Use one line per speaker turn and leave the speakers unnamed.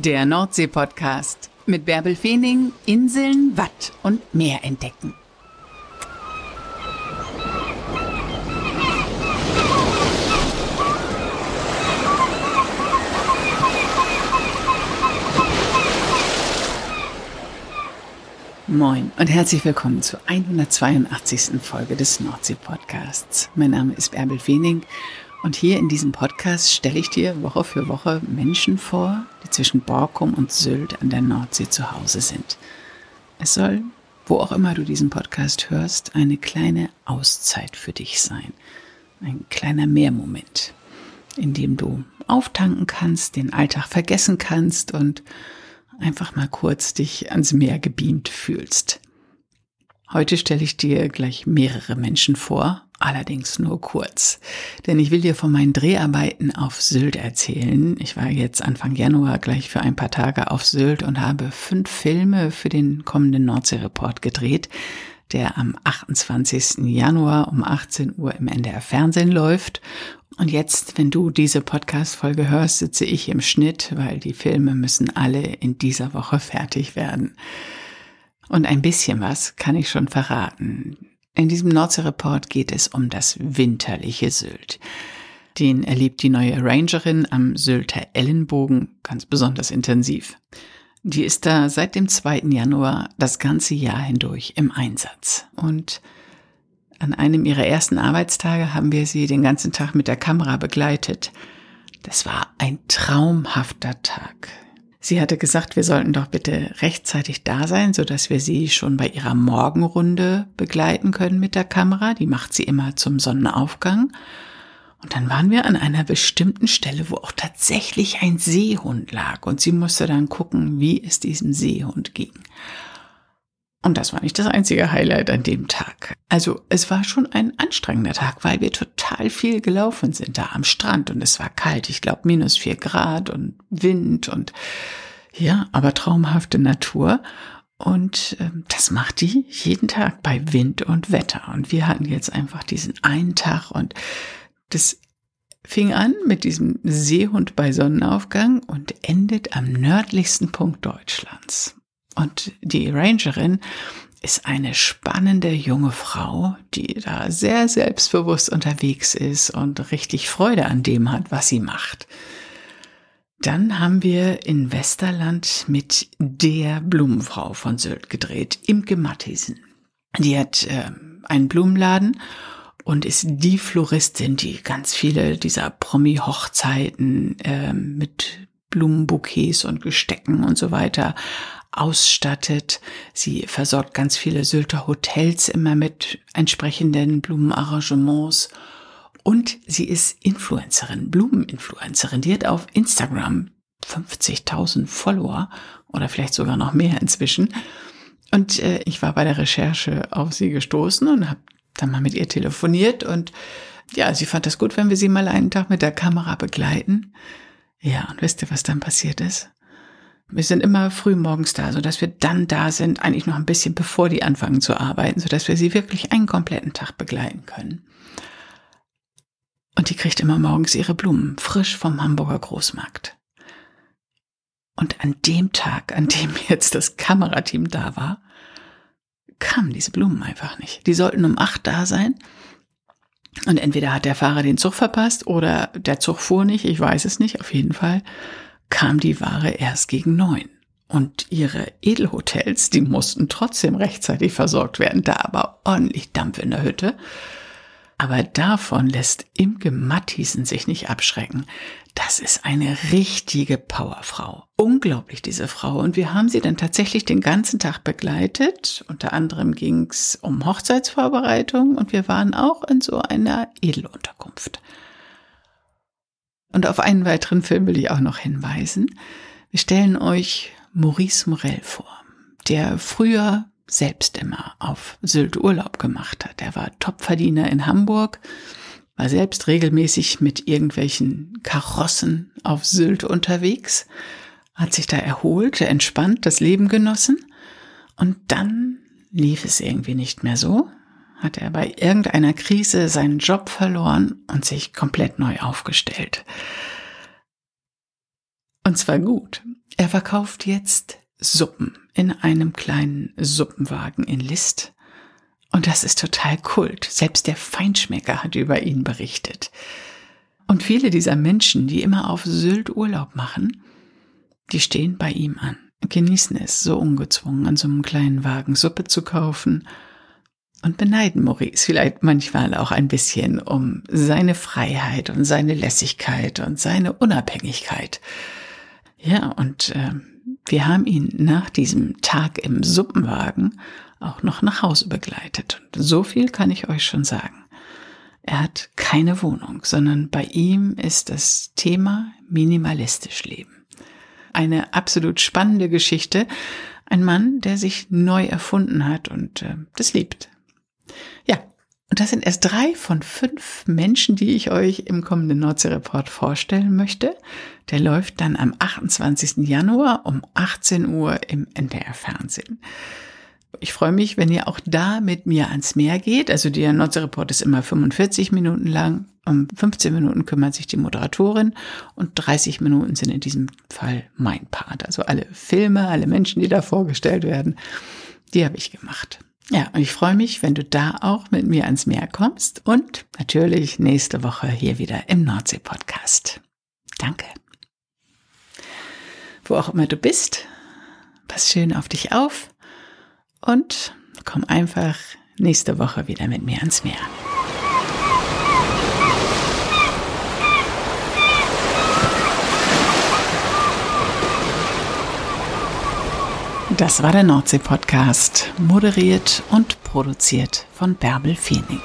Der Nordsee-Podcast mit Bärbel Feening, Inseln, Watt und Meer entdecken. Moin und herzlich willkommen zur 182. Folge des Nordsee-Podcasts. Mein Name ist Bärbel Feening und hier in diesem Podcast stelle ich dir Woche für Woche Menschen vor, die zwischen Borkum und Sylt an der Nordsee zu Hause sind. Es soll, wo auch immer du diesen Podcast hörst, eine kleine Auszeit für dich sein. Ein kleiner Mehrmoment, in dem du auftanken kannst, den Alltag vergessen kannst und einfach mal kurz dich ans Meer gebeamt fühlst. Heute stelle ich dir gleich mehrere Menschen vor, allerdings nur kurz. Denn ich will dir von meinen Dreharbeiten auf Sylt erzählen. Ich war jetzt Anfang Januar gleich für ein paar Tage auf Sylt und habe fünf Filme für den kommenden Nordsee-Report gedreht, der am 28. Januar um 18 Uhr im NDR Fernsehen läuft. Und jetzt, wenn du diese Podcast-Folge hörst, sitze ich im Schnitt, weil die Filme müssen alle in dieser Woche fertig werden. Und ein bisschen was kann ich schon verraten. In diesem Nordsee-Report geht es um das winterliche Sylt. Den erlebt die neue Rangerin am Sylter Ellenbogen ganz besonders intensiv. Die ist da seit dem 2. Januar das ganze Jahr hindurch im Einsatz. Und an einem ihrer ersten Arbeitstage haben wir sie den ganzen Tag mit der Kamera begleitet. Das war ein traumhafter Tag. Sie hatte gesagt, wir sollten doch bitte rechtzeitig da sein, so dass wir sie schon bei ihrer Morgenrunde begleiten können mit der Kamera. Die macht sie immer zum Sonnenaufgang. Und dann waren wir an einer bestimmten Stelle, wo auch tatsächlich ein Seehund lag. Und sie musste dann gucken, wie es diesem Seehund ging. Und das war nicht das einzige Highlight an dem Tag. Also es war schon ein anstrengender Tag, weil wir total viel gelaufen sind da am Strand und es war kalt. Ich glaube minus vier Grad und Wind und ja, aber traumhafte Natur. Und äh, das macht die jeden Tag bei Wind und Wetter. Und wir hatten jetzt einfach diesen einen Tag und das fing an mit diesem Seehund bei Sonnenaufgang und endet am nördlichsten Punkt Deutschlands. Und die Rangerin ist eine spannende junge Frau, die da sehr selbstbewusst unterwegs ist und richtig Freude an dem hat, was sie macht. Dann haben wir in Westerland mit der Blumenfrau von Sylt gedreht, Imke Mattisen. Die hat äh, einen Blumenladen und ist die Floristin, die ganz viele dieser Promi-Hochzeiten äh, mit Blumenbouquets und Gestecken und so weiter ausstattet. Sie versorgt ganz viele Sylter Hotels immer mit entsprechenden Blumenarrangements. Und sie ist Influencerin, Blumeninfluencerin. Die hat auf Instagram 50.000 Follower oder vielleicht sogar noch mehr inzwischen. Und äh, ich war bei der Recherche auf sie gestoßen und habe dann mal mit ihr telefoniert. Und ja, sie fand das gut, wenn wir sie mal einen Tag mit der Kamera begleiten. Ja, und wisst ihr, was dann passiert ist? Wir sind immer früh morgens da, so dass wir dann da sind, eigentlich noch ein bisschen bevor die anfangen zu arbeiten, so dass wir sie wirklich einen kompletten Tag begleiten können. Und die kriegt immer morgens ihre Blumen frisch vom Hamburger Großmarkt. Und an dem Tag, an dem jetzt das Kamerateam da war, kamen diese Blumen einfach nicht. Die sollten um acht da sein. Und entweder hat der Fahrer den Zug verpasst oder der Zug fuhr nicht, ich weiß es nicht, auf jeden Fall kam die Ware erst gegen neun. Und ihre Edelhotels, die mussten trotzdem rechtzeitig versorgt werden, da aber ordentlich Dampf in der Hütte. Aber davon lässt Imke Matthiesen sich nicht abschrecken. Das ist eine richtige Powerfrau. Unglaublich, diese Frau. Und wir haben sie dann tatsächlich den ganzen Tag begleitet. Unter anderem ging es um Hochzeitsvorbereitung und wir waren auch in so einer Edelunterkunft. Und auf einen weiteren Film will ich auch noch hinweisen. Wir stellen euch Maurice Morel vor, der früher selbst immer auf Sylt Urlaub gemacht hat. Er war Topverdiener in Hamburg, war selbst regelmäßig mit irgendwelchen Karossen auf Sylt unterwegs, hat sich da erholt, entspannt, das Leben genossen und dann lief es irgendwie nicht mehr so hat er bei irgendeiner Krise seinen Job verloren und sich komplett neu aufgestellt. Und zwar gut. Er verkauft jetzt Suppen in einem kleinen Suppenwagen in List. Und das ist total Kult. Selbst der Feinschmecker hat über ihn berichtet. Und viele dieser Menschen, die immer auf Sylt Urlaub machen, die stehen bei ihm an, genießen es so ungezwungen, an so einem kleinen Wagen Suppe zu kaufen und beneiden Maurice vielleicht manchmal auch ein bisschen um seine Freiheit und seine Lässigkeit und seine Unabhängigkeit. Ja, und äh, wir haben ihn nach diesem Tag im Suppenwagen auch noch nach Hause begleitet. Und so viel kann ich euch schon sagen. Er hat keine Wohnung, sondern bei ihm ist das Thema minimalistisch leben. Eine absolut spannende Geschichte. Ein Mann, der sich neu erfunden hat und äh, das liebt. Und das sind erst drei von fünf Menschen, die ich euch im kommenden Nordsee-Report vorstellen möchte. Der läuft dann am 28. Januar um 18 Uhr im NDR-Fernsehen. Ich freue mich, wenn ihr auch da mit mir ans Meer geht. Also der Nordsee-Report ist immer 45 Minuten lang. Um 15 Minuten kümmert sich die Moderatorin und 30 Minuten sind in diesem Fall mein Part. Also alle Filme, alle Menschen, die da vorgestellt werden, die habe ich gemacht. Ja, und ich freue mich, wenn du da auch mit mir ans Meer kommst und natürlich nächste Woche hier wieder im Nordsee-Podcast. Danke. Wo auch immer du bist, pass schön auf dich auf und komm einfach nächste Woche wieder mit mir ans Meer. Das war der Nordsee-Podcast, moderiert und produziert von Bärbel Feenig.